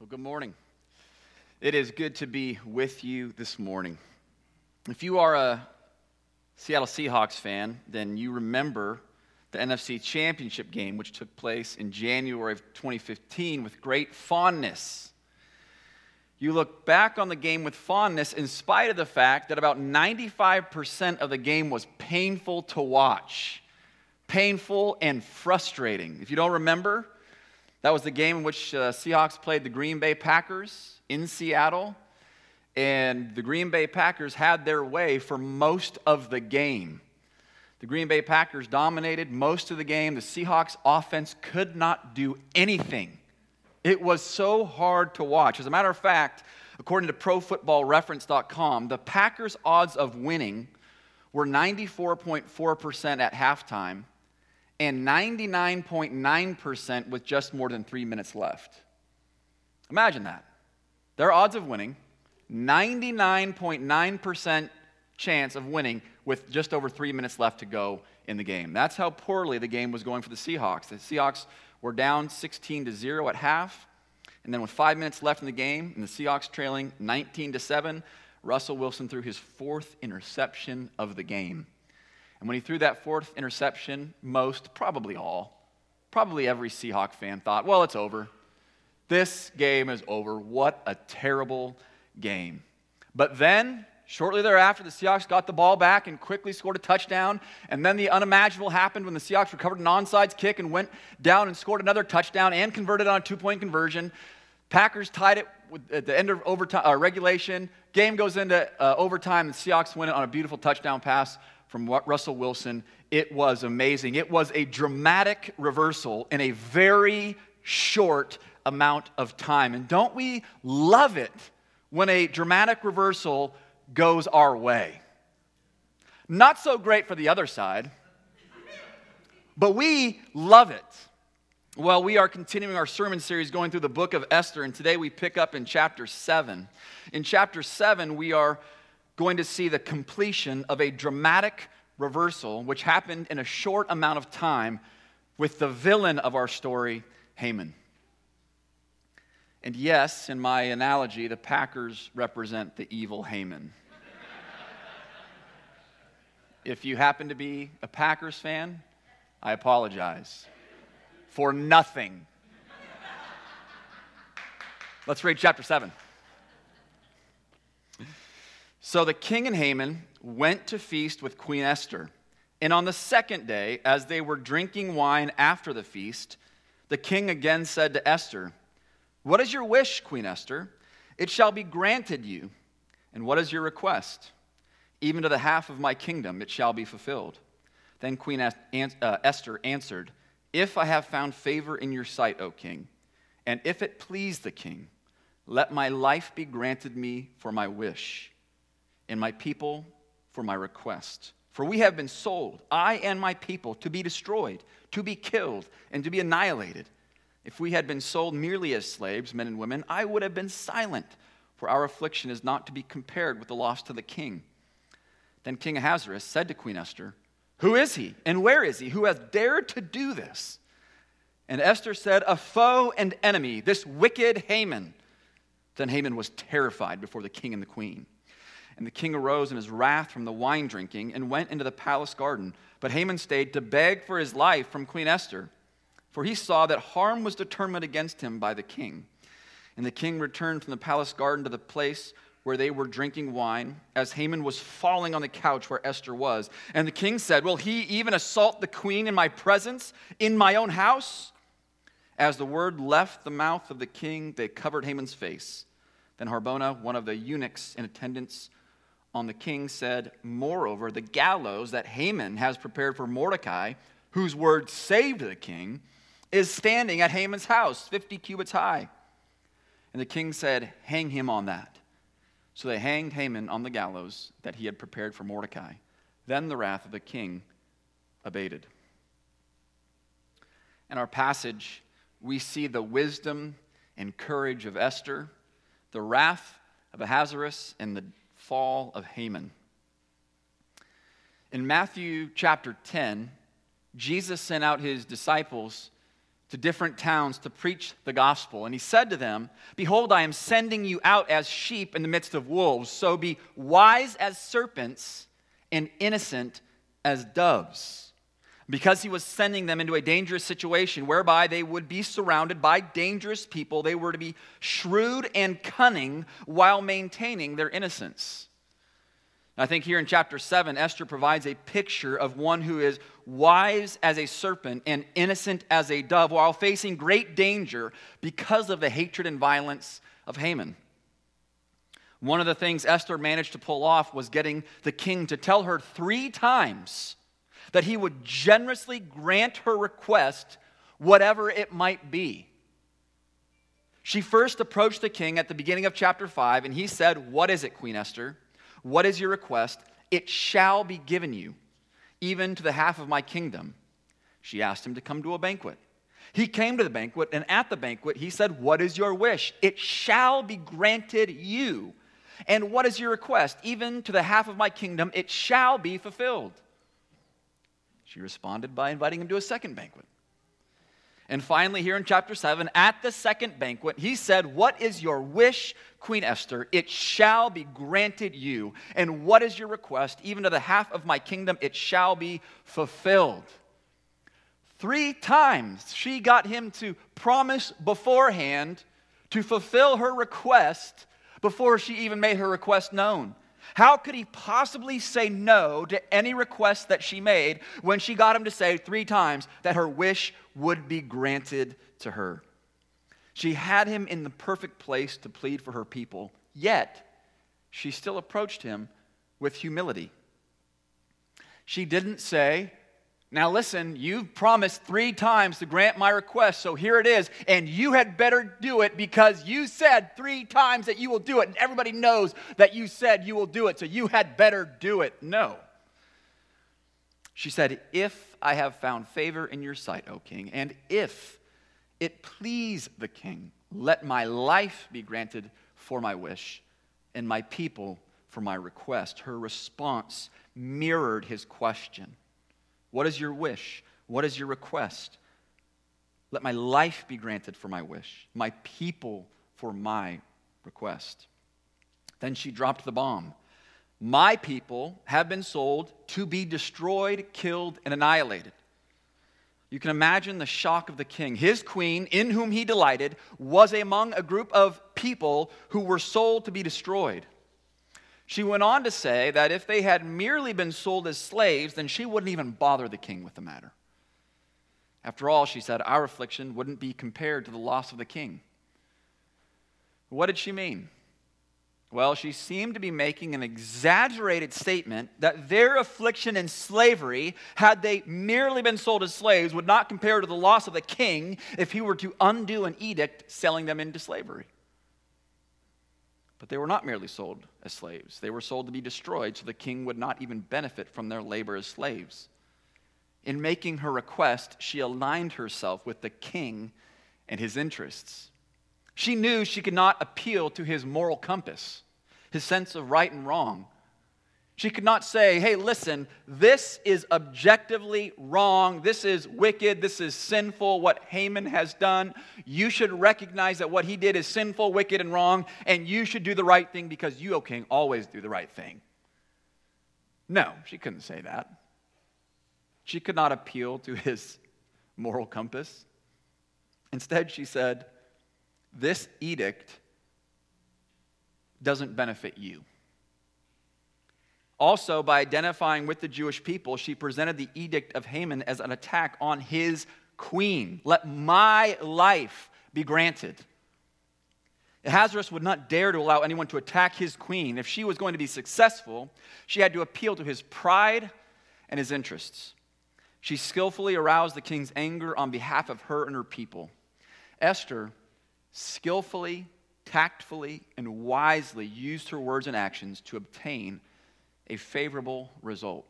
Well, good morning. It is good to be with you this morning. If you are a Seattle Seahawks fan, then you remember the NFC Championship game, which took place in January of 2015, with great fondness. You look back on the game with fondness in spite of the fact that about 95% of the game was painful to watch, painful and frustrating. If you don't remember, that was the game in which uh, Seahawks played the Green Bay Packers in Seattle, and the Green Bay Packers had their way for most of the game. The Green Bay Packers dominated most of the game. The Seahawks offense could not do anything. It was so hard to watch. As a matter of fact, according to ProFootballReference.com, the Packers' odds of winning were 94.4% at halftime and 99.9% with just more than three minutes left. Imagine that. Their odds of winning, 99.9% chance of winning with just over three minutes left to go in the game. That's how poorly the game was going for the Seahawks. The Seahawks were down 16 to 0 at half. And then with five minutes left in the game, and the Seahawks trailing 19 to 7, Russell Wilson threw his fourth interception of the game. And when he threw that fourth interception, most, probably all, probably every Seahawk fan thought, well, it's over. This game is over. What a terrible game. But then Shortly thereafter, the Seahawks got the ball back and quickly scored a touchdown. And then the unimaginable happened when the Seahawks recovered an onside kick and went down and scored another touchdown and converted on a two point conversion. Packers tied it at the end of overtime, uh, regulation. Game goes into uh, overtime. The Seahawks win it on a beautiful touchdown pass from what Russell Wilson. It was amazing. It was a dramatic reversal in a very short amount of time. And don't we love it when a dramatic reversal goes our way. Not so great for the other side, but we love it. Well, we are continuing our sermon series going through the book of Esther, and today we pick up in chapter 7. In chapter 7, we are going to see the completion of a dramatic reversal which happened in a short amount of time with the villain of our story, Haman. And yes, in my analogy, the Packers represent the evil Haman. if you happen to be a Packers fan, I apologize for nothing. Let's read chapter 7. So the king and Haman went to feast with Queen Esther. And on the second day, as they were drinking wine after the feast, the king again said to Esther, what is your wish, Queen Esther? It shall be granted you. And what is your request? Even to the half of my kingdom it shall be fulfilled. Then Queen uh, Esther answered, If I have found favor in your sight, O king, and if it please the king, let my life be granted me for my wish, and my people for my request. For we have been sold, I and my people, to be destroyed, to be killed, and to be annihilated. If we had been sold merely as slaves, men and women, I would have been silent, for our affliction is not to be compared with the loss to the king. Then King Ahasuerus said to Queen Esther, Who is he, and where is he, who has dared to do this? And Esther said, A foe and enemy, this wicked Haman. Then Haman was terrified before the king and the queen. And the king arose in his wrath from the wine drinking and went into the palace garden. But Haman stayed to beg for his life from Queen Esther for he saw that harm was determined against him by the king. And the king returned from the palace garden to the place where they were drinking wine, as Haman was falling on the couch where Esther was. And the king said, Will he even assault the queen in my presence, in my own house? As the word left the mouth of the king, they covered Haman's face. Then Harbona, one of the eunuchs in attendance on the king, said, Moreover, the gallows that Haman has prepared for Mordecai, whose word saved the king, is standing at Haman's house, 50 cubits high. And the king said, Hang him on that. So they hanged Haman on the gallows that he had prepared for Mordecai. Then the wrath of the king abated. In our passage, we see the wisdom and courage of Esther, the wrath of Ahasuerus, and the fall of Haman. In Matthew chapter 10, Jesus sent out his disciples to different towns to preach the gospel. And he said to them, Behold, I am sending you out as sheep in the midst of wolves. So be wise as serpents and innocent as doves. Because he was sending them into a dangerous situation whereby they would be surrounded by dangerous people, they were to be shrewd and cunning while maintaining their innocence. I think here in chapter 7, Esther provides a picture of one who is wise as a serpent and innocent as a dove while facing great danger because of the hatred and violence of Haman. One of the things Esther managed to pull off was getting the king to tell her three times that he would generously grant her request, whatever it might be. She first approached the king at the beginning of chapter 5, and he said, What is it, Queen Esther? What is your request? It shall be given you, even to the half of my kingdom. She asked him to come to a banquet. He came to the banquet, and at the banquet, he said, What is your wish? It shall be granted you. And what is your request? Even to the half of my kingdom, it shall be fulfilled. She responded by inviting him to a second banquet. And finally, here in chapter 7, at the second banquet, he said, What is your wish, Queen Esther? It shall be granted you. And what is your request? Even to the half of my kingdom, it shall be fulfilled. Three times she got him to promise beforehand to fulfill her request before she even made her request known. How could he possibly say no to any request that she made when she got him to say three times that her wish would be granted to her? She had him in the perfect place to plead for her people, yet she still approached him with humility. She didn't say, now, listen, you've promised three times to grant my request, so here it is, and you had better do it because you said three times that you will do it, and everybody knows that you said you will do it, so you had better do it. No. She said, If I have found favor in your sight, O king, and if it please the king, let my life be granted for my wish, and my people for my request. Her response mirrored his question. What is your wish? What is your request? Let my life be granted for my wish, my people for my request. Then she dropped the bomb. My people have been sold to be destroyed, killed, and annihilated. You can imagine the shock of the king. His queen, in whom he delighted, was among a group of people who were sold to be destroyed. She went on to say that if they had merely been sold as slaves, then she wouldn't even bother the king with the matter. After all, she said, our affliction wouldn't be compared to the loss of the king. What did she mean? Well, she seemed to be making an exaggerated statement that their affliction in slavery, had they merely been sold as slaves, would not compare to the loss of the king if he were to undo an edict selling them into slavery. But they were not merely sold as slaves, they were sold to be destroyed so the king would not even benefit from their labor as slaves. In making her request, she aligned herself with the king and his interests. She knew she could not appeal to his moral compass, his sense of right and wrong. She could not say, hey, listen, this is objectively wrong. This is wicked. This is sinful, what Haman has done. You should recognize that what he did is sinful, wicked, and wrong, and you should do the right thing because you, O king, always do the right thing. No, she couldn't say that. She could not appeal to his moral compass. Instead, she said, This edict doesn't benefit you. Also, by identifying with the Jewish people, she presented the edict of Haman as an attack on his queen. Let my life be granted. Ahasuerus would not dare to allow anyone to attack his queen. If she was going to be successful, she had to appeal to his pride and his interests. She skillfully aroused the king's anger on behalf of her and her people. Esther skillfully, tactfully, and wisely used her words and actions to obtain a favorable result.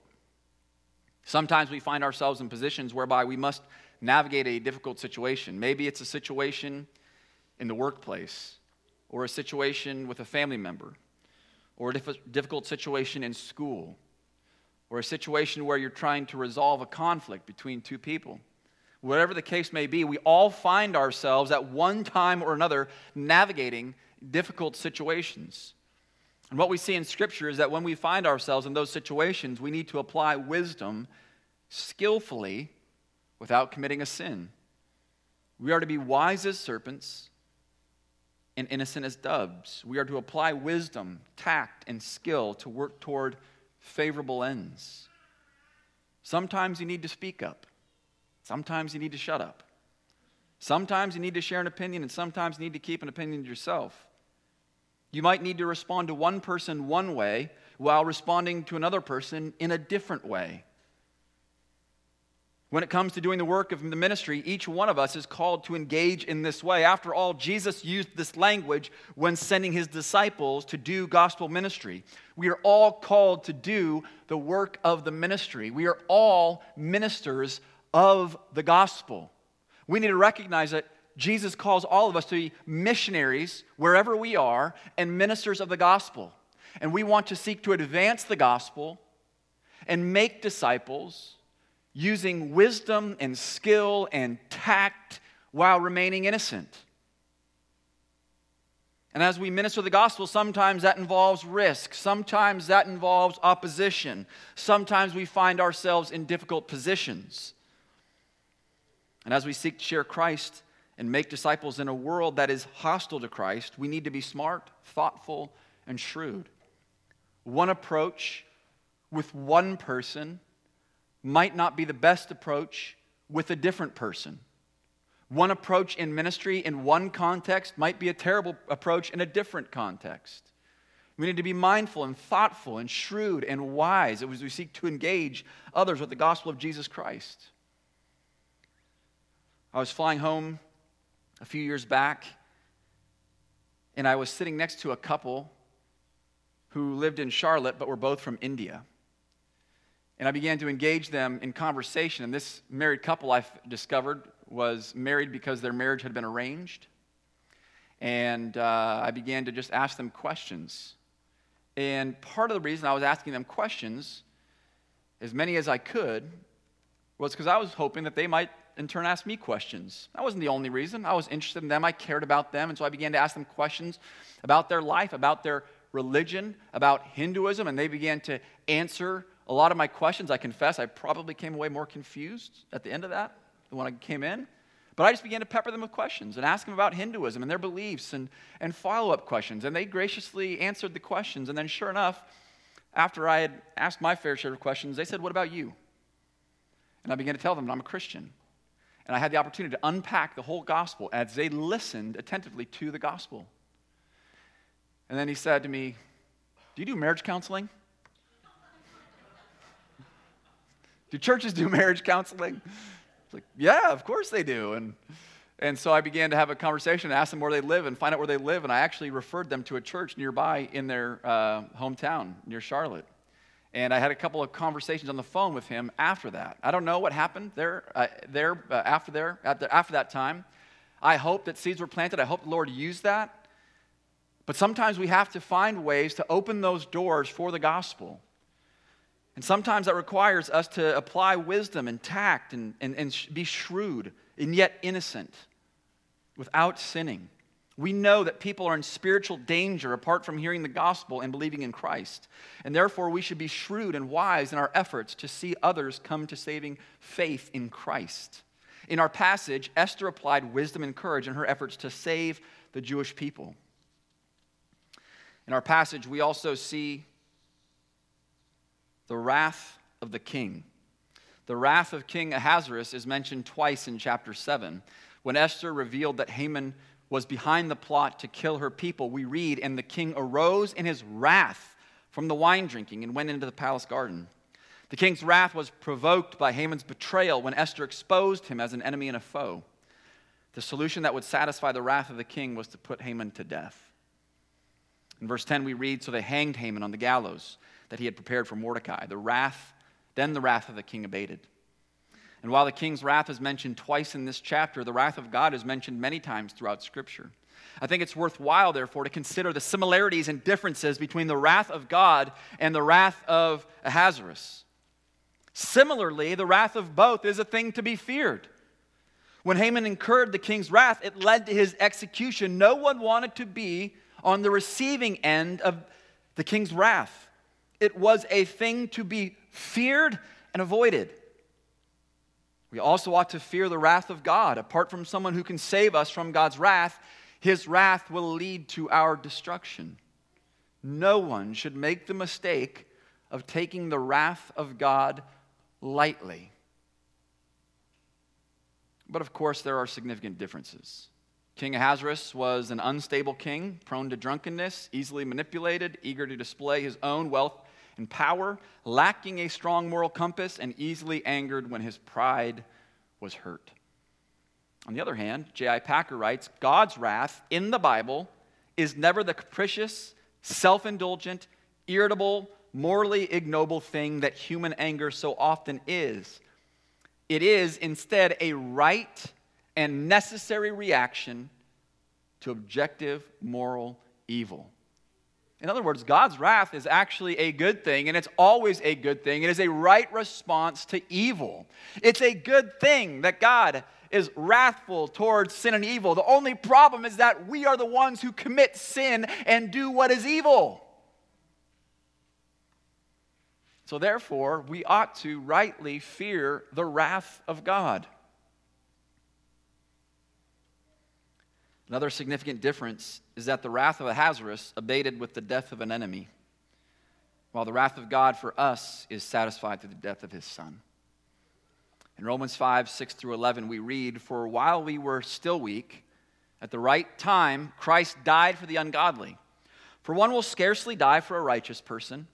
Sometimes we find ourselves in positions whereby we must navigate a difficult situation. Maybe it's a situation in the workplace, or a situation with a family member, or a difficult situation in school, or a situation where you're trying to resolve a conflict between two people. whatever the case may be, we all find ourselves at one time or another navigating difficult situations. And what we see in Scripture is that when we find ourselves in those situations, we need to apply wisdom skillfully without committing a sin. We are to be wise as serpents and innocent as doves. We are to apply wisdom, tact, and skill to work toward favorable ends. Sometimes you need to speak up. Sometimes you need to shut up. Sometimes you need to share an opinion, and sometimes you need to keep an opinion to yourself. You might need to respond to one person one way while responding to another person in a different way. When it comes to doing the work of the ministry, each one of us is called to engage in this way. After all, Jesus used this language when sending his disciples to do gospel ministry. We are all called to do the work of the ministry. We are all ministers of the gospel. We need to recognize that Jesus calls all of us to be missionaries wherever we are and ministers of the gospel. And we want to seek to advance the gospel and make disciples using wisdom and skill and tact while remaining innocent. And as we minister the gospel, sometimes that involves risk. Sometimes that involves opposition. Sometimes we find ourselves in difficult positions. And as we seek to share Christ and make disciples in a world that is hostile to Christ, we need to be smart, thoughtful, and shrewd. One approach with one person might not be the best approach with a different person. One approach in ministry in one context might be a terrible approach in a different context. We need to be mindful and thoughtful and shrewd and wise as we seek to engage others with the gospel of Jesus Christ. I was flying home a few years back, and I was sitting next to a couple who lived in Charlotte but were both from India. And I began to engage them in conversation. And this married couple I discovered was married because their marriage had been arranged. And uh, I began to just ask them questions. And part of the reason I was asking them questions, as many as I could, was because I was hoping that they might in turn asked me questions. That wasn't the only reason. I was interested in them, I cared about them, and so I began to ask them questions about their life, about their religion, about Hinduism, and they began to answer a lot of my questions. I confess I probably came away more confused at the end of that than when I came in. But I just began to pepper them with questions and ask them about Hinduism and their beliefs and, and follow up questions. And they graciously answered the questions. And then, sure enough, after I had asked my fair share of questions, they said, What about you? And I began to tell them that I'm a Christian. And I had the opportunity to unpack the whole gospel as they listened attentively to the gospel. And then he said to me, Do you do marriage counseling? do churches do marriage counseling? It's like, yeah, of course they do. And, and so I began to have a conversation and ask them where they live and find out where they live. And I actually referred them to a church nearby in their uh, hometown near Charlotte. And I had a couple of conversations on the phone with him after that. I don't know what happened there, uh, there uh, after, there, after that time. I hope that seeds were planted. I hope the Lord used that. But sometimes we have to find ways to open those doors for the gospel. And sometimes that requires us to apply wisdom and tact and, and, and be shrewd and yet innocent without sinning. We know that people are in spiritual danger apart from hearing the gospel and believing in Christ. And therefore, we should be shrewd and wise in our efforts to see others come to saving faith in Christ. In our passage, Esther applied wisdom and courage in her efforts to save the Jewish people. In our passage, we also see the wrath of the king. The wrath of King Ahasuerus is mentioned twice in chapter 7. When Esther revealed that Haman was behind the plot to kill her people, we read, And the king arose in his wrath from the wine drinking and went into the palace garden. The king's wrath was provoked by Haman's betrayal when Esther exposed him as an enemy and a foe. The solution that would satisfy the wrath of the king was to put Haman to death. In verse 10, we read So they hanged Haman on the gallows that he had prepared for Mordecai. The wrath, then the wrath of the king abated. And while the king's wrath is mentioned twice in this chapter, the wrath of God is mentioned many times throughout Scripture. I think it's worthwhile, therefore, to consider the similarities and differences between the wrath of God and the wrath of Ahasuerus. Similarly, the wrath of both is a thing to be feared. When Haman incurred the king's wrath, it led to his execution. No one wanted to be on the receiving end of the king's wrath. It was a thing to be feared and avoided. We also ought to fear the wrath of God. Apart from someone who can save us from God's wrath, his wrath will lead to our destruction. No one should make the mistake of taking the wrath of God lightly. But of course, there are significant differences. King Ahasuerus was an unstable king, prone to drunkenness, easily manipulated, eager to display his own wealth and power, lacking a strong moral compass, and easily angered when his pride was hurt. On the other hand, J.I. Packer writes God's wrath in the Bible is never the capricious, self indulgent, irritable, morally ignoble thing that human anger so often is. It is instead a right and necessary reaction to objective moral evil. In other words, God's wrath is actually a good thing, and it's always a good thing. It is a right response to evil. It's a good thing that God is wrathful towards sin and evil. The only problem is that we are the ones who commit sin and do what is evil. So, therefore, we ought to rightly fear the wrath of God. Another significant difference is that the wrath of Ahasuerus abated with the death of an enemy, while the wrath of God for us is satisfied through the death of his son. In Romans 5 6 through 11, we read, For while we were still weak, at the right time, Christ died for the ungodly. For one will scarcely die for a righteous person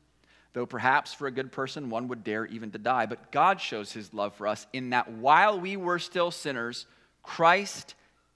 Though perhaps for a good person one would dare even to die. But God shows his love for us in that while we were still sinners, Christ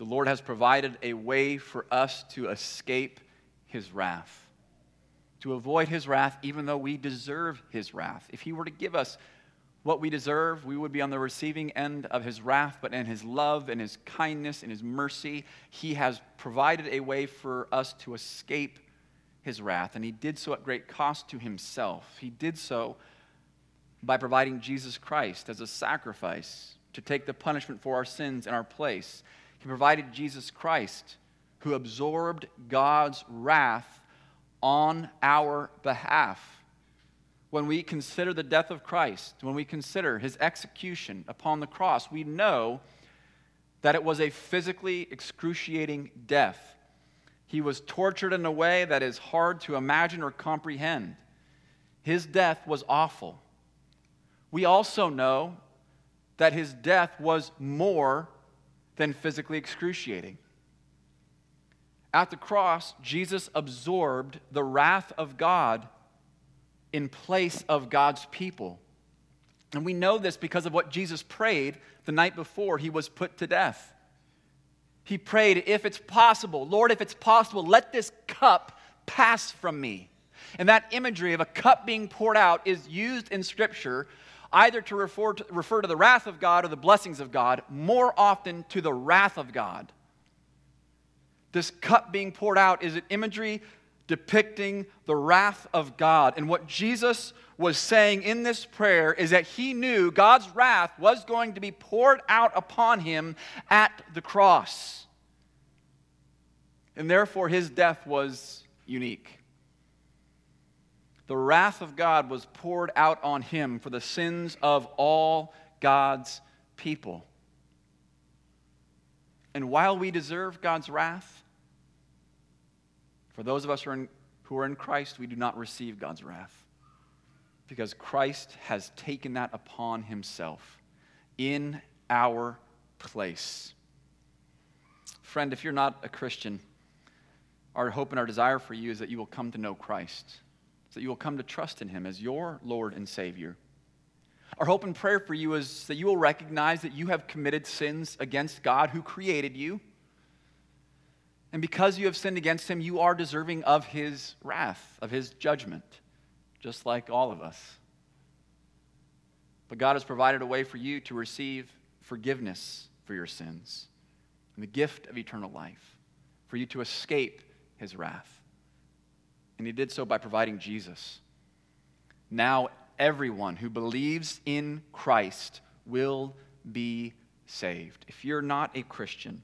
The Lord has provided a way for us to escape his wrath, to avoid his wrath, even though we deserve his wrath. If he were to give us what we deserve, we would be on the receiving end of his wrath, but in his love and his kindness and his mercy, he has provided a way for us to escape his wrath, and he did so at great cost to himself. He did so by providing Jesus Christ as a sacrifice to take the punishment for our sins in our place. He provided Jesus Christ who absorbed God's wrath on our behalf. When we consider the death of Christ, when we consider his execution upon the cross, we know that it was a physically excruciating death. He was tortured in a way that is hard to imagine or comprehend. His death was awful. We also know that his death was more than physically excruciating. At the cross, Jesus absorbed the wrath of God in place of God's people. And we know this because of what Jesus prayed the night before he was put to death he prayed, If it's possible, Lord, if it's possible, let this cup pass from me. And that imagery of a cup being poured out is used in Scripture either to refer, to refer to the wrath of God or the blessings of God, more often to the wrath of God. This cup being poured out is an imagery depicting the wrath of God. And what Jesus was saying in this prayer is that he knew God's wrath was going to be poured out upon him at the cross. And therefore, his death was unique. The wrath of God was poured out on him for the sins of all God's people. And while we deserve God's wrath, for those of us who are, in, who are in Christ, we do not receive God's wrath because Christ has taken that upon himself in our place. Friend, if you're not a Christian, our hope and our desire for you is that you will come to know Christ, that you will come to trust in him as your Lord and Savior. Our hope and prayer for you is that you will recognize that you have committed sins against God who created you. And because you have sinned against him, you are deserving of his wrath, of his judgment, just like all of us. But God has provided a way for you to receive forgiveness for your sins and the gift of eternal life, for you to escape his wrath. And he did so by providing Jesus. Now, everyone who believes in Christ will be saved. If you're not a Christian,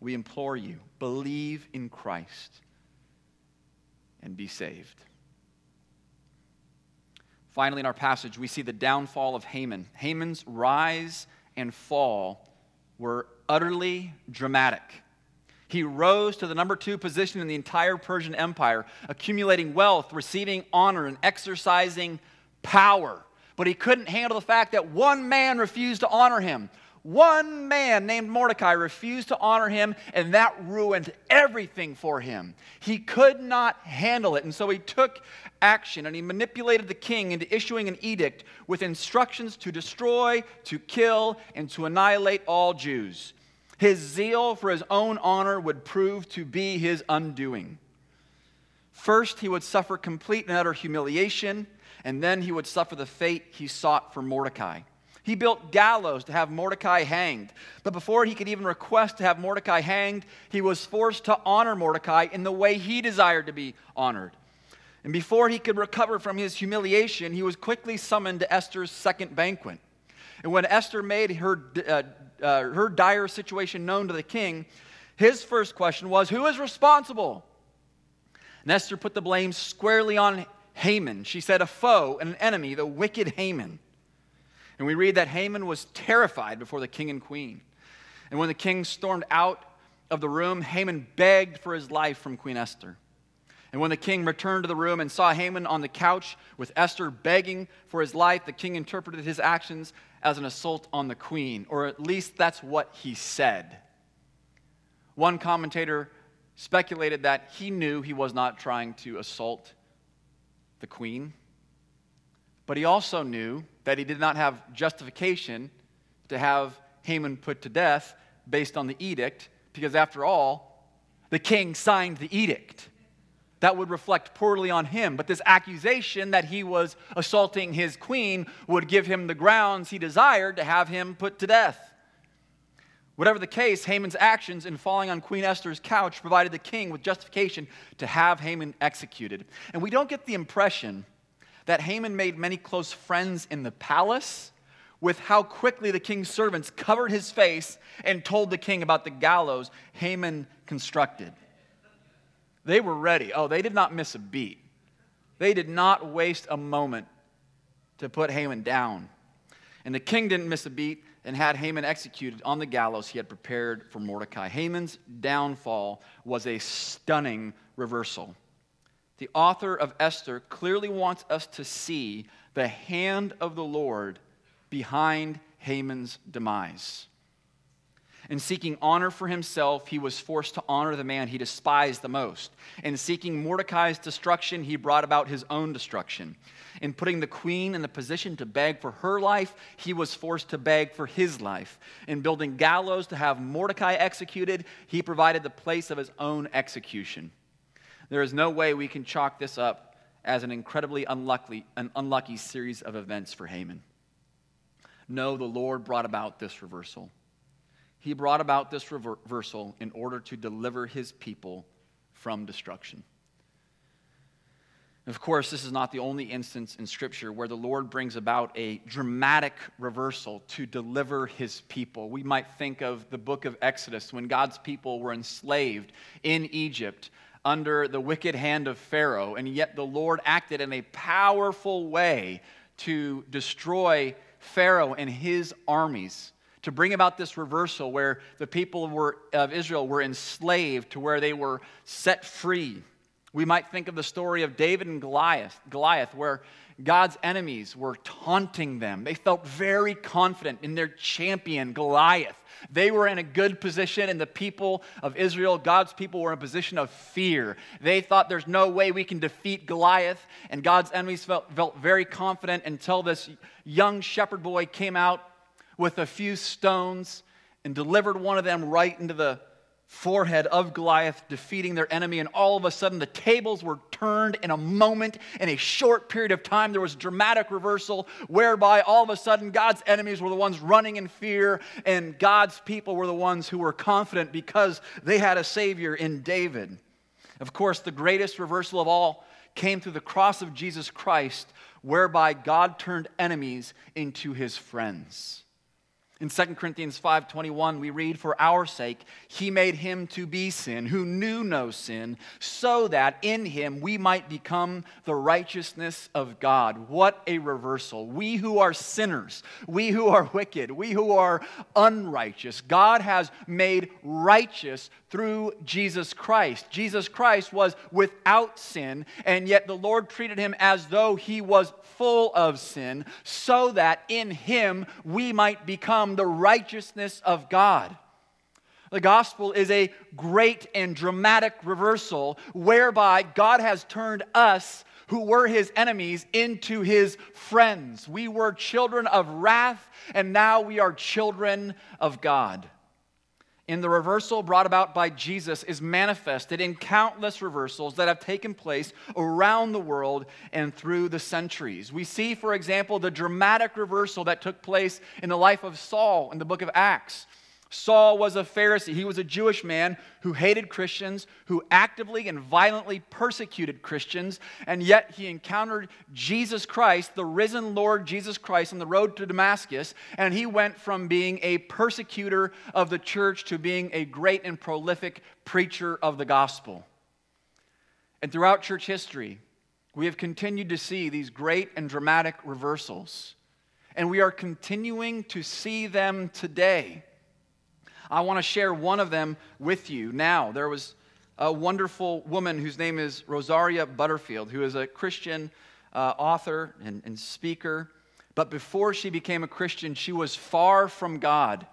we implore you, believe in Christ and be saved. Finally, in our passage, we see the downfall of Haman. Haman's rise and fall were utterly dramatic. He rose to the number two position in the entire Persian Empire, accumulating wealth, receiving honor, and exercising power. But he couldn't handle the fact that one man refused to honor him. One man named Mordecai refused to honor him, and that ruined everything for him. He could not handle it, and so he took action and he manipulated the king into issuing an edict with instructions to destroy, to kill, and to annihilate all Jews. His zeal for his own honor would prove to be his undoing. First, he would suffer complete and utter humiliation, and then he would suffer the fate he sought for Mordecai. He built gallows to have Mordecai hanged. But before he could even request to have Mordecai hanged, he was forced to honor Mordecai in the way he desired to be honored. And before he could recover from his humiliation, he was quickly summoned to Esther's second banquet. And when Esther made her, uh, uh, her dire situation known to the king, his first question was, Who is responsible? And Esther put the blame squarely on Haman. She said, A foe, and an enemy, the wicked Haman. And we read that Haman was terrified before the king and queen. And when the king stormed out of the room, Haman begged for his life from Queen Esther. And when the king returned to the room and saw Haman on the couch with Esther begging for his life, the king interpreted his actions as an assault on the queen, or at least that's what he said. One commentator speculated that he knew he was not trying to assault the queen, but he also knew that he did not have justification to have Haman put to death based on the edict, because after all, the king signed the edict. That would reflect poorly on him. But this accusation that he was assaulting his queen would give him the grounds he desired to have him put to death. Whatever the case, Haman's actions in falling on Queen Esther's couch provided the king with justification to have Haman executed. And we don't get the impression that Haman made many close friends in the palace with how quickly the king's servants covered his face and told the king about the gallows Haman constructed. They were ready. Oh, they did not miss a beat. They did not waste a moment to put Haman down. And the king didn't miss a beat and had Haman executed on the gallows he had prepared for Mordecai. Haman's downfall was a stunning reversal the author of Esther clearly wants us to see the hand of the Lord behind Haman's demise. In seeking honor for himself, he was forced to honor the man he despised the most. In seeking Mordecai's destruction, he brought about his own destruction. In putting the queen in the position to beg for her life, he was forced to beg for his life. In building gallows to have Mordecai executed, he provided the place of his own execution. There is no way we can chalk this up as an incredibly unlucky, an unlucky series of events for Haman. No, the Lord brought about this reversal. He brought about this reversal in order to deliver his people from destruction. Of course, this is not the only instance in Scripture where the Lord brings about a dramatic reversal to deliver his people. We might think of the book of Exodus when God's people were enslaved in Egypt under the wicked hand of Pharaoh, and yet the Lord acted in a powerful way to destroy Pharaoh and his armies, to bring about this reversal where the people were, of Israel were enslaved to where they were set free. We might think of the story of David and Goliath, Goliath, where God's enemies were taunting them. They felt very confident in their champion, Goliath, They were in a good position, and the people of Israel, God's people, were in a position of fear. They thought there's no way we can defeat Goliath, and God's enemies felt, felt very confident until this young shepherd boy came out with a few stones and delivered one of them right into the forehead of Goliath, defeating their enemy. And all of a sudden, the tables were turned in a moment, in a short period of time. There was dramatic reversal, whereby all of a sudden, God's enemies were the ones running in fear, and God's people were the ones who were confident because they had a Savior in David. Of course, the greatest reversal of all came through the cross of Jesus Christ, whereby God turned enemies into his friends. In 2 Corinthians 5:21 we read for our sake he made him to be sin who knew no sin so that in him we might become the righteousness of God. What a reversal. We who are sinners, we who are wicked, we who are unrighteous, God has made righteous through Jesus Christ. Jesus Christ was without sin, and yet the Lord treated him as though he was full of sin, so that in him we might become the righteousness of God. The gospel is a great and dramatic reversal whereby God has turned us, who were his enemies, into his friends. We were children of wrath, and now we are children of God in the reversal brought about by Jesus is manifested in countless reversals that have taken place around the world and through the centuries. We see, for example, the dramatic reversal that took place in the life of Saul in the book of Acts. Saul was a Pharisee. He was a Jewish man who hated Christians, who actively and violently persecuted Christians, and yet he encountered Jesus Christ, the risen Lord Jesus Christ, on the road to Damascus, and he went from being a persecutor of the church to being a great and prolific preacher of the gospel. And throughout church history, we have continued to see these great and dramatic reversals, and we are continuing to see them today. I want to share one of them with you now. There was a wonderful woman whose name is Rosaria Butterfield, who is a Christian uh, author and, and speaker. But before she became a Christian, she was far from God.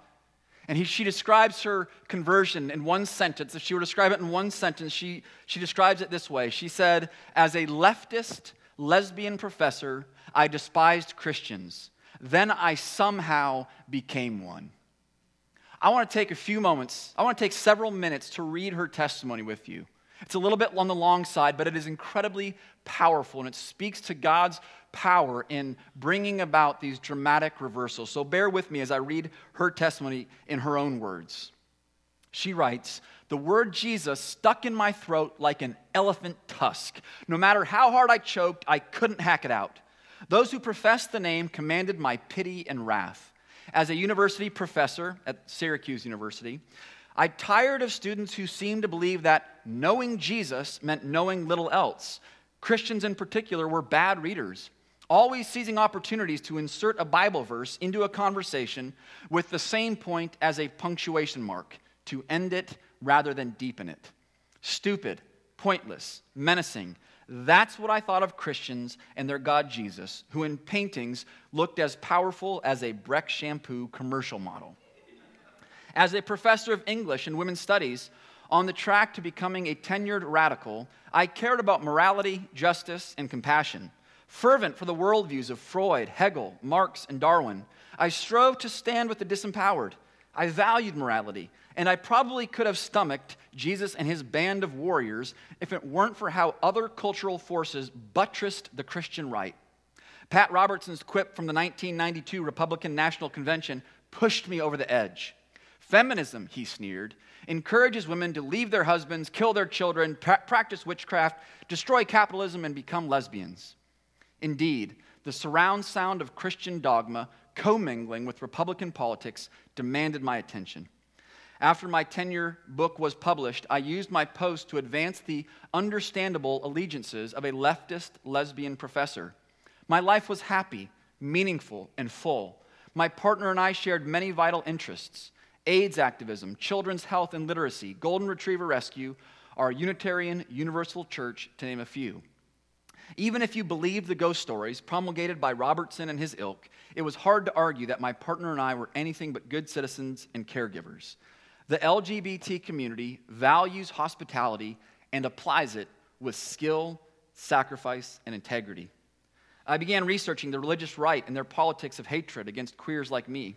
And he, she describes her conversion in one sentence. If she were to describe it in one sentence, she, she describes it this way She said, As a leftist lesbian professor, I despised Christians. Then I somehow became one. I want to take a few moments, I want to take several minutes to read her testimony with you. It's a little bit on the long side, but it is incredibly powerful and it speaks to God's power in bringing about these dramatic reversals. So bear with me as I read her testimony in her own words. She writes, The word Jesus stuck in my throat like an elephant tusk. No matter how hard I choked, I couldn't hack it out. Those who professed the name commanded my pity and wrath as a university professor at Syracuse University, I tired of students who seemed to believe that knowing Jesus meant knowing little else. Christians in particular were bad readers, always seizing opportunities to insert a Bible verse into a conversation with the same point as a punctuation mark, to end it rather than deepen it. Stupid, pointless, menacing, that's what I thought of Christians and their God Jesus, who in paintings looked as powerful as a Breck shampoo commercial model. As a professor of English and women's studies, on the track to becoming a tenured radical, I cared about morality, justice, and compassion. Fervent for the worldviews of Freud, Hegel, Marx, and Darwin, I strove to stand with the disempowered. I valued morality, and I probably could have stomached Jesus and his band of warriors if it weren't for how other cultural forces buttressed the Christian right. Pat Robertson's quip from the 1992 Republican National Convention pushed me over the edge. Feminism, he sneered, encourages women to leave their husbands, kill their children, pra- practice witchcraft, destroy capitalism, and become lesbians. Indeed, the surround sound of Christian dogma commingling with Republican politics demanded my attention. After my tenure book was published, I used my post to advance the understandable allegiances of a leftist lesbian professor. My life was happy, meaningful, and full. My partner and I shared many vital interests AIDS activism, children's health and literacy, golden retriever rescue, our Unitarian Universal Church, to name a few. Even if you believed the ghost stories promulgated by Robertson and his ilk, it was hard to argue that my partner and I were anything but good citizens and caregivers. The LGBT community values hospitality and applies it with skill, sacrifice, and integrity. I began researching the religious right and their politics of hatred against queers like me.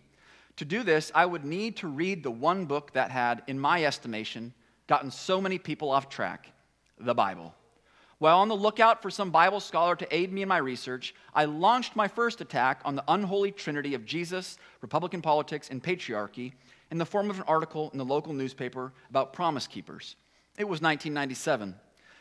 To do this, I would need to read the one book that had, in my estimation, gotten so many people off track the Bible. While on the lookout for some Bible scholar to aid me in my research, I launched my first attack on the unholy trinity of Jesus, Republican politics, and patriarchy in the form of an article in the local newspaper about promise keepers. It was 1997.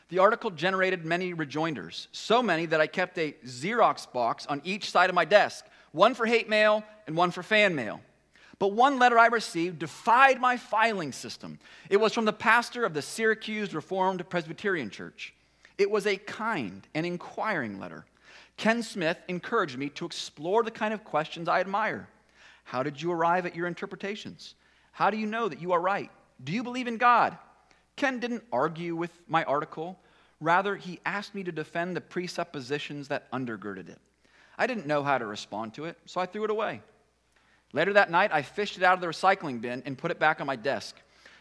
The article generated many rejoinders, so many that I kept a Xerox box on each side of my desk, one for hate mail and one for fan mail. But one letter I received defied my filing system. It was from the pastor of the Syracuse Reformed Presbyterian Church. It was a kind and inquiring letter. Ken Smith encouraged me to explore the kind of questions I admire. How did you arrive at your interpretations? How do you know that you are right? Do you believe in God? Ken didn't argue with my article. Rather, he asked me to defend the presuppositions that undergirded it. I didn't know how to respond to it, so I threw it away. Later that night, I fished it out of the recycling bin and put it back on my desk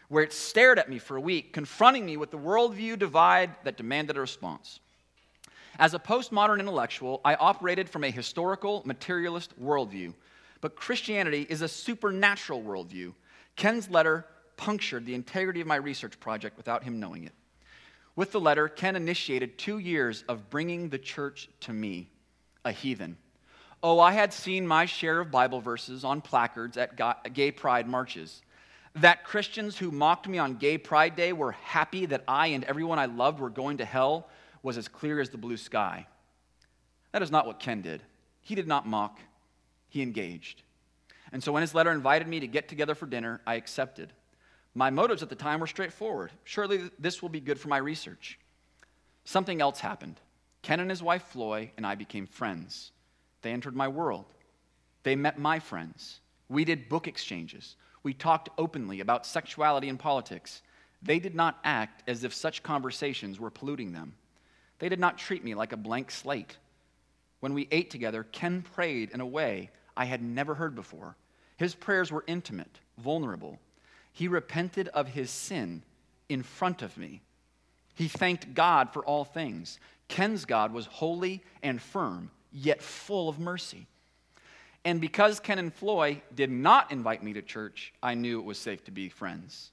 where it stared at me for a week, confronting me with the worldview divide that demanded a response. As a postmodern intellectual, I operated from a historical, materialist worldview, but Christianity is a supernatural worldview. Ken's letter punctured the integrity of my research project without him knowing it. With the letter, Ken initiated two years of bringing the church to me, a heathen. Oh, I had seen my share of Bible verses on placards at gay pride marches. That Christians who mocked me on Gay Pride Day were happy that I and everyone I loved were going to hell was as clear as the blue sky. That is not what Ken did. He did not mock, he engaged. And so when his letter invited me to get together for dinner, I accepted. My motives at the time were straightforward. Surely this will be good for my research. Something else happened. Ken and his wife Floy and I became friends. They entered my world. They met my friends. We did book exchanges. We talked openly about sexuality and politics. They did not act as if such conversations were polluting them. They did not treat me like a blank slate. When we ate together, Ken prayed in a way I had never heard before. His prayers were intimate, vulnerable. He repented of his sin in front of me. He thanked God for all things. Ken's God was holy and firm, yet full of mercy. And because Ken and Floy did not invite me to church, I knew it was safe to be friends.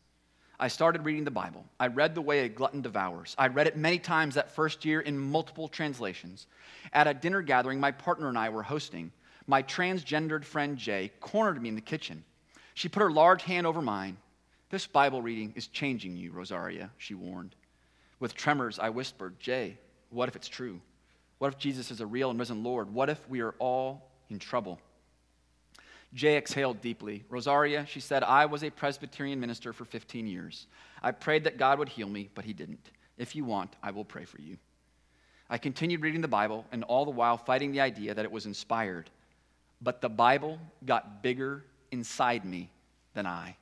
I started reading the Bible. I read The Way a Glutton Devours. I read it many times that first year in multiple translations. At a dinner gathering my partner and I were hosting, my transgendered friend Jay cornered me in the kitchen. She put her large hand over mine. This Bible reading is changing you, Rosaria, she warned. With tremors, I whispered, Jay, what if it's true? What if Jesus is a real and risen Lord? What if we are all in trouble? Jay exhaled deeply. Rosaria, she said, I was a Presbyterian minister for 15 years. I prayed that God would heal me, but he didn't. If you want, I will pray for you. I continued reading the Bible and all the while fighting the idea that it was inspired. But the Bible got bigger inside me than I.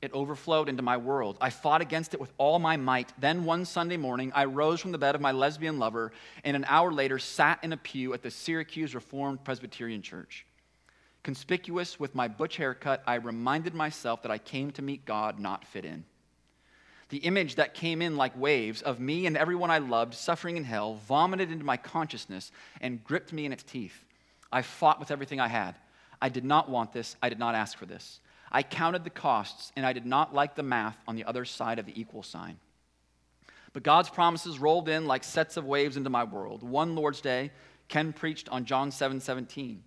It overflowed into my world. I fought against it with all my might. Then one Sunday morning, I rose from the bed of my lesbian lover and an hour later sat in a pew at the Syracuse Reformed Presbyterian Church. Conspicuous with my butch haircut, I reminded myself that I came to meet God, not fit in. The image that came in like waves of me and everyone I loved suffering in hell vomited into my consciousness and gripped me in its teeth. I fought with everything I had. I did not want this. I did not ask for this. I counted the costs, and I did not like the math on the other side of the equal sign. But God's promises rolled in like sets of waves into my world. One Lord's Day, Ken preached on John 7 17.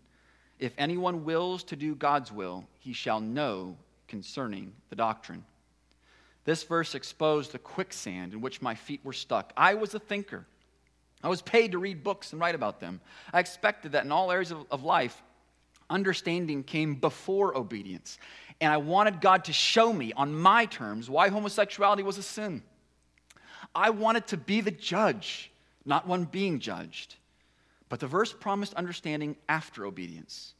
If anyone wills to do God's will, he shall know concerning the doctrine. This verse exposed the quicksand in which my feet were stuck. I was a thinker. I was paid to read books and write about them. I expected that in all areas of, of life, understanding came before obedience. And I wanted God to show me on my terms why homosexuality was a sin. I wanted to be the judge, not one being judged. But the verse promised understanding after obedience.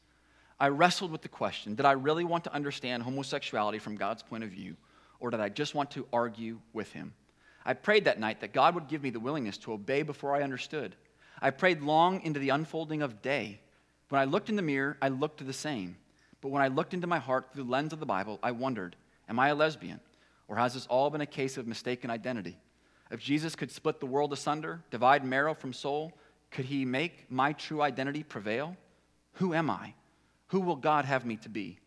I wrestled with the question did I really want to understand homosexuality from God's point of view, or did I just want to argue with him? I prayed that night that God would give me the willingness to obey before I understood. I prayed long into the unfolding of day. When I looked in the mirror, I looked the same. But when I looked into my heart through the lens of the Bible, I wondered, am I a lesbian? Or has this all been a case of mistaken identity? If Jesus could split the world asunder, divide marrow from soul, could he make my true identity prevail? Who am I? Who will God have me to be?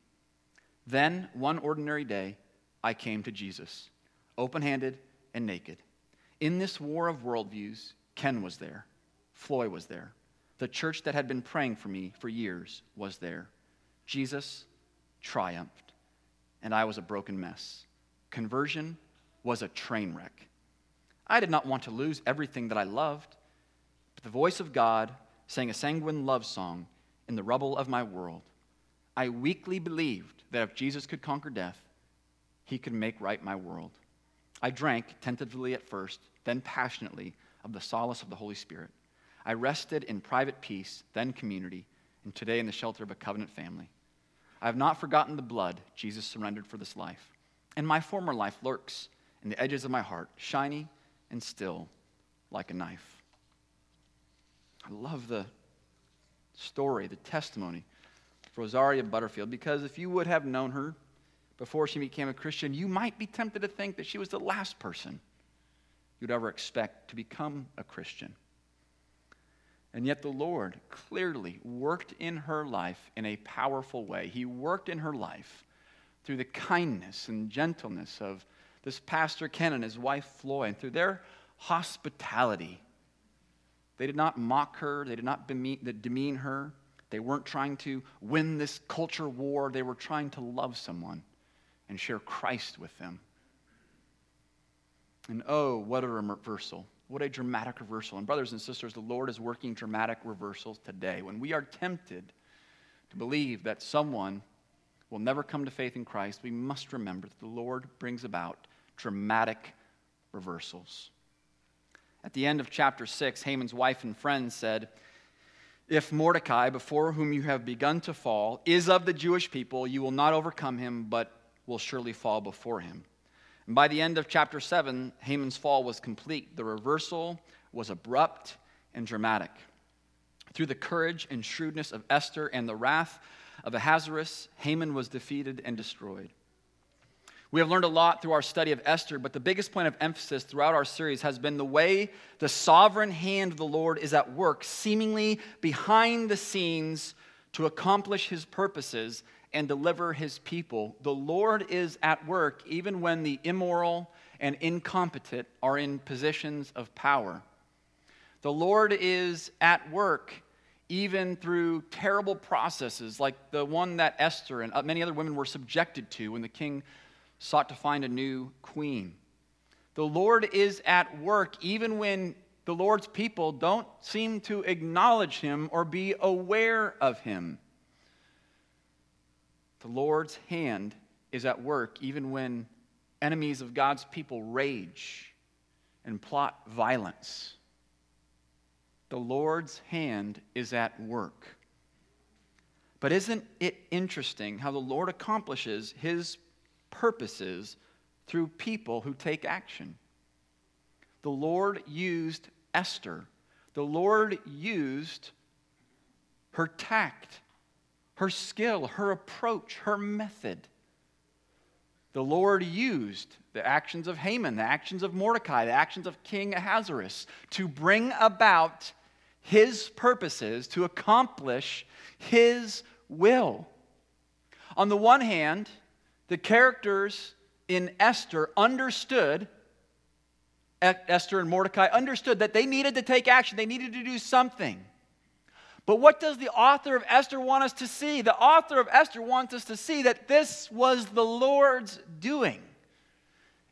Then, one ordinary day, I came to Jesus, open handed and naked. In this war of worldviews, Ken was there, Floy was there. The church that had been praying for me for years was there. Jesus triumphed, and I was a broken mess. Conversion was a train wreck. I did not want to lose everything that I loved, the voice of God sang a sanguine love song in the rubble of my world. I weakly believed that if Jesus could conquer death, he could make right my world. I drank tentatively at first, then passionately of the solace of the Holy Spirit. I rested in private peace, then community, and today in the shelter of a covenant family. I have not forgotten the blood Jesus surrendered for this life. And my former life lurks in the edges of my heart, shiny and still like a knife. I love the story, the testimony of Rosaria Butterfield, because if you would have known her before she became a Christian, you might be tempted to think that she was the last person you'd ever expect to become a Christian. And yet, the Lord clearly worked in her life in a powerful way. He worked in her life through the kindness and gentleness of this pastor Ken and his wife Floy, and through their hospitality. They did not mock her, they did not demean her. They weren't trying to win this culture war, they were trying to love someone and share Christ with them. And oh, what a reversal. What a dramatic reversal. And, brothers and sisters, the Lord is working dramatic reversals today. When we are tempted to believe that someone will never come to faith in Christ, we must remember that the Lord brings about dramatic reversals. At the end of chapter 6, Haman's wife and friends said, If Mordecai, before whom you have begun to fall, is of the Jewish people, you will not overcome him, but will surely fall before him. And by the end of chapter 7, Haman's fall was complete. The reversal was abrupt and dramatic. Through the courage and shrewdness of Esther and the wrath of Ahasuerus, Haman was defeated and destroyed. We have learned a lot through our study of Esther, but the biggest point of emphasis throughout our series has been the way the sovereign hand of the Lord is at work, seemingly behind the scenes to accomplish his purposes and deliver his people. The Lord is at work even when the immoral and incompetent are in positions of power. The Lord is at work even through terrible processes like the one that Esther and uh, many other women were subjected to when the king sought to find a new queen. The Lord is at work even when the Lord's people don't seem to acknowledge him or be aware of him. The Lord's hand is at work even when enemies of God's people rage and plot violence. The Lord's hand is at work. But isn't it interesting how the Lord accomplishes his purposes through people who take action. The Lord used Esther. The Lord used her tact, her skill, her approach, her method. The Lord used the actions of Haman, the actions of Mordecai, the actions of King Ahasuerus to bring about his purposes, to accomplish his will. On the one hand, the characters in Esther understood, Esther and Mordecai understood that they needed to take action, they needed to do something. But what does the author of Esther want us to see? The author of Esther wants us to see that this was the Lord's doing.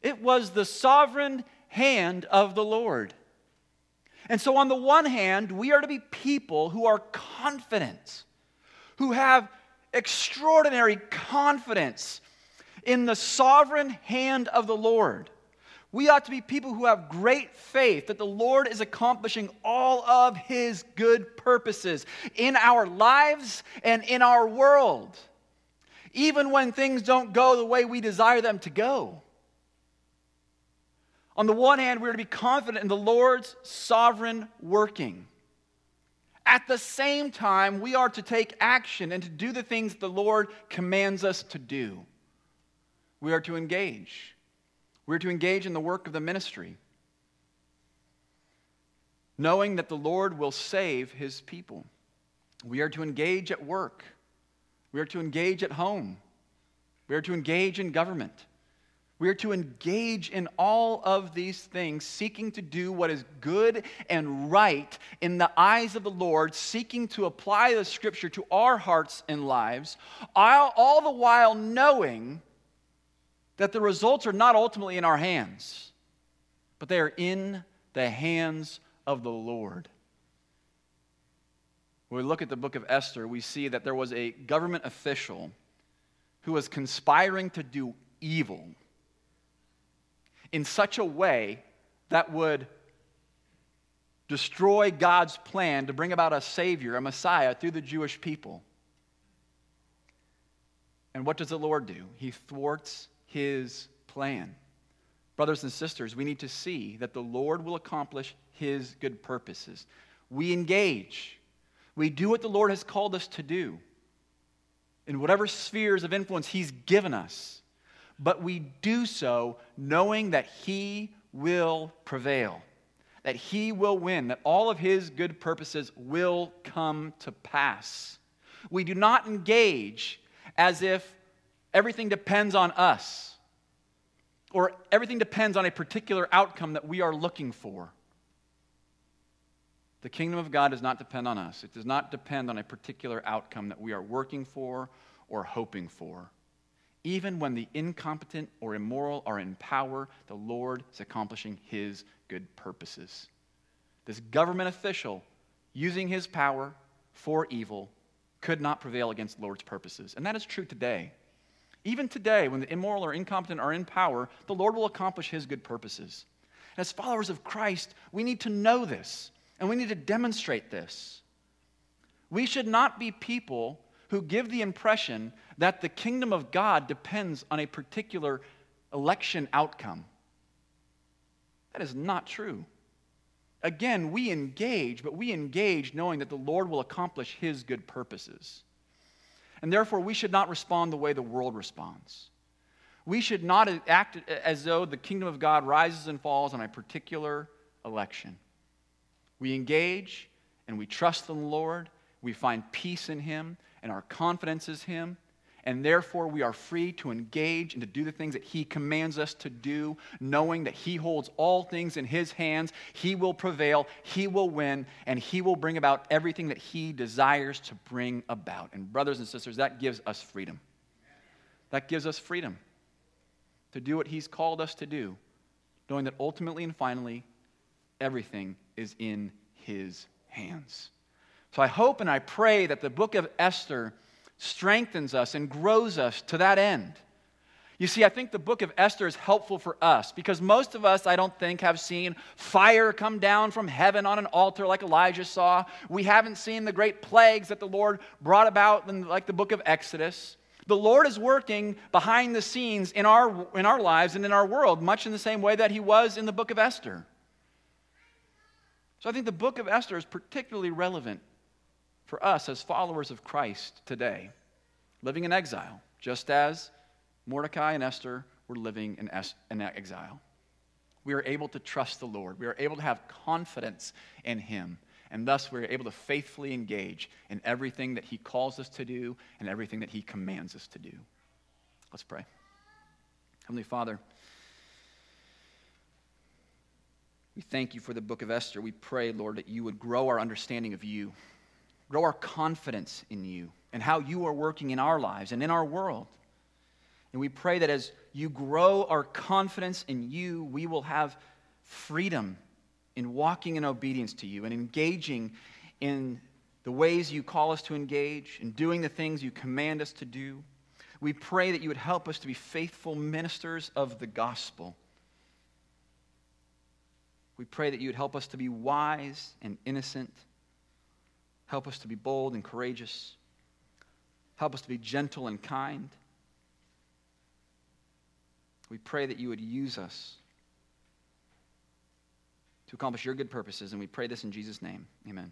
It was the sovereign hand of the Lord. And so, on the one hand, we are to be people who are confident, who have extraordinary confidence in the sovereign hand of the Lord. We ought to be people who have great faith that the Lord is accomplishing all of his good purposes in our lives and in our world, even when things don't go the way we desire them to go. On the one hand, we are to be confident in the Lord's sovereign working. At the same time, we are to take action and to do the things the Lord commands us to do. We are to engage. We are to engage in the work of the ministry, knowing that the Lord will save his people. We are to engage at work. We are to engage at home. We are to engage in government. We are to engage in all of these things, seeking to do what is good and right in the eyes of the Lord, seeking to apply the scripture to our hearts and lives, all, all the while knowing that the results are not ultimately in our hands, but they are in the hands of the Lord. When we look at the book of Esther, we see that there was a government official who was conspiring to do evil in such a way that would destroy God's plan to bring about a Savior, a Messiah, through the Jewish people. And what does the Lord do? He thwarts his plan. Brothers and sisters, we need to see that the Lord will accomplish his good purposes. We engage, we do what the Lord has called us to do in whatever spheres of influence he's given us but we do so knowing that He will prevail, that He will win, that all of His good purposes will come to pass. We do not engage as if everything depends on us or everything depends on a particular outcome that we are looking for. The kingdom of God does not depend on us. It does not depend on a particular outcome that we are working for or hoping for. Even when the incompetent or immoral are in power, the Lord is accomplishing his good purposes. This government official, using his power for evil, could not prevail against the Lord's purposes. And that is true today. Even today, when the immoral or incompetent are in power, the Lord will accomplish his good purposes. And as followers of Christ, we need to know this and we need to demonstrate this. We should not be people who give the impression that the kingdom of God depends on a particular election outcome. That is not true. Again, we engage, but we engage knowing that the Lord will accomplish his good purposes. And therefore, we should not respond the way the world responds. We should not act as though the kingdom of God rises and falls on a particular election. We engage and we trust in the Lord. We find peace in him, and our confidence is him and therefore we are free to engage and to do the things that He commands us to do, knowing that He holds all things in His hands. He will prevail, He will win, and He will bring about everything that He desires to bring about. And, brothers and sisters, that gives us freedom. That gives us freedom to do what He's called us to do, knowing that ultimately and finally, everything is in His hands. So I hope and I pray that the book of Esther strengthens us and grows us to that end. You see, I think the book of Esther is helpful for us because most of us, I don't think, have seen fire come down from heaven on an altar like Elijah saw. We haven't seen the great plagues that the Lord brought about like the book of Exodus. The Lord is working behind the scenes in our, in our lives and in our world, much in the same way that He was in the book of Esther. So I think the book of Esther is particularly relevant for us as followers of Christ today, living in exile, just as Mordecai and Esther were living in, es- in exile. We are able to trust the Lord. We are able to have confidence in Him. And thus, we are able to faithfully engage in everything that He calls us to do and everything that He commands us to do. Let's pray. Heavenly Father, we thank you for the book of Esther. We pray, Lord, that you would grow our understanding of you grow our confidence in you and how you are working in our lives and in our world. And we pray that as you grow our confidence in you, we will have freedom in walking in obedience to you and engaging in the ways you call us to engage and doing the things you command us to do. We pray that you would help us to be faithful ministers of the gospel. We pray that you would help us to be wise and innocent Help us to be bold and courageous. Help us to be gentle and kind. We pray that you would use us to accomplish your good purposes. And we pray this in Jesus' name. Amen.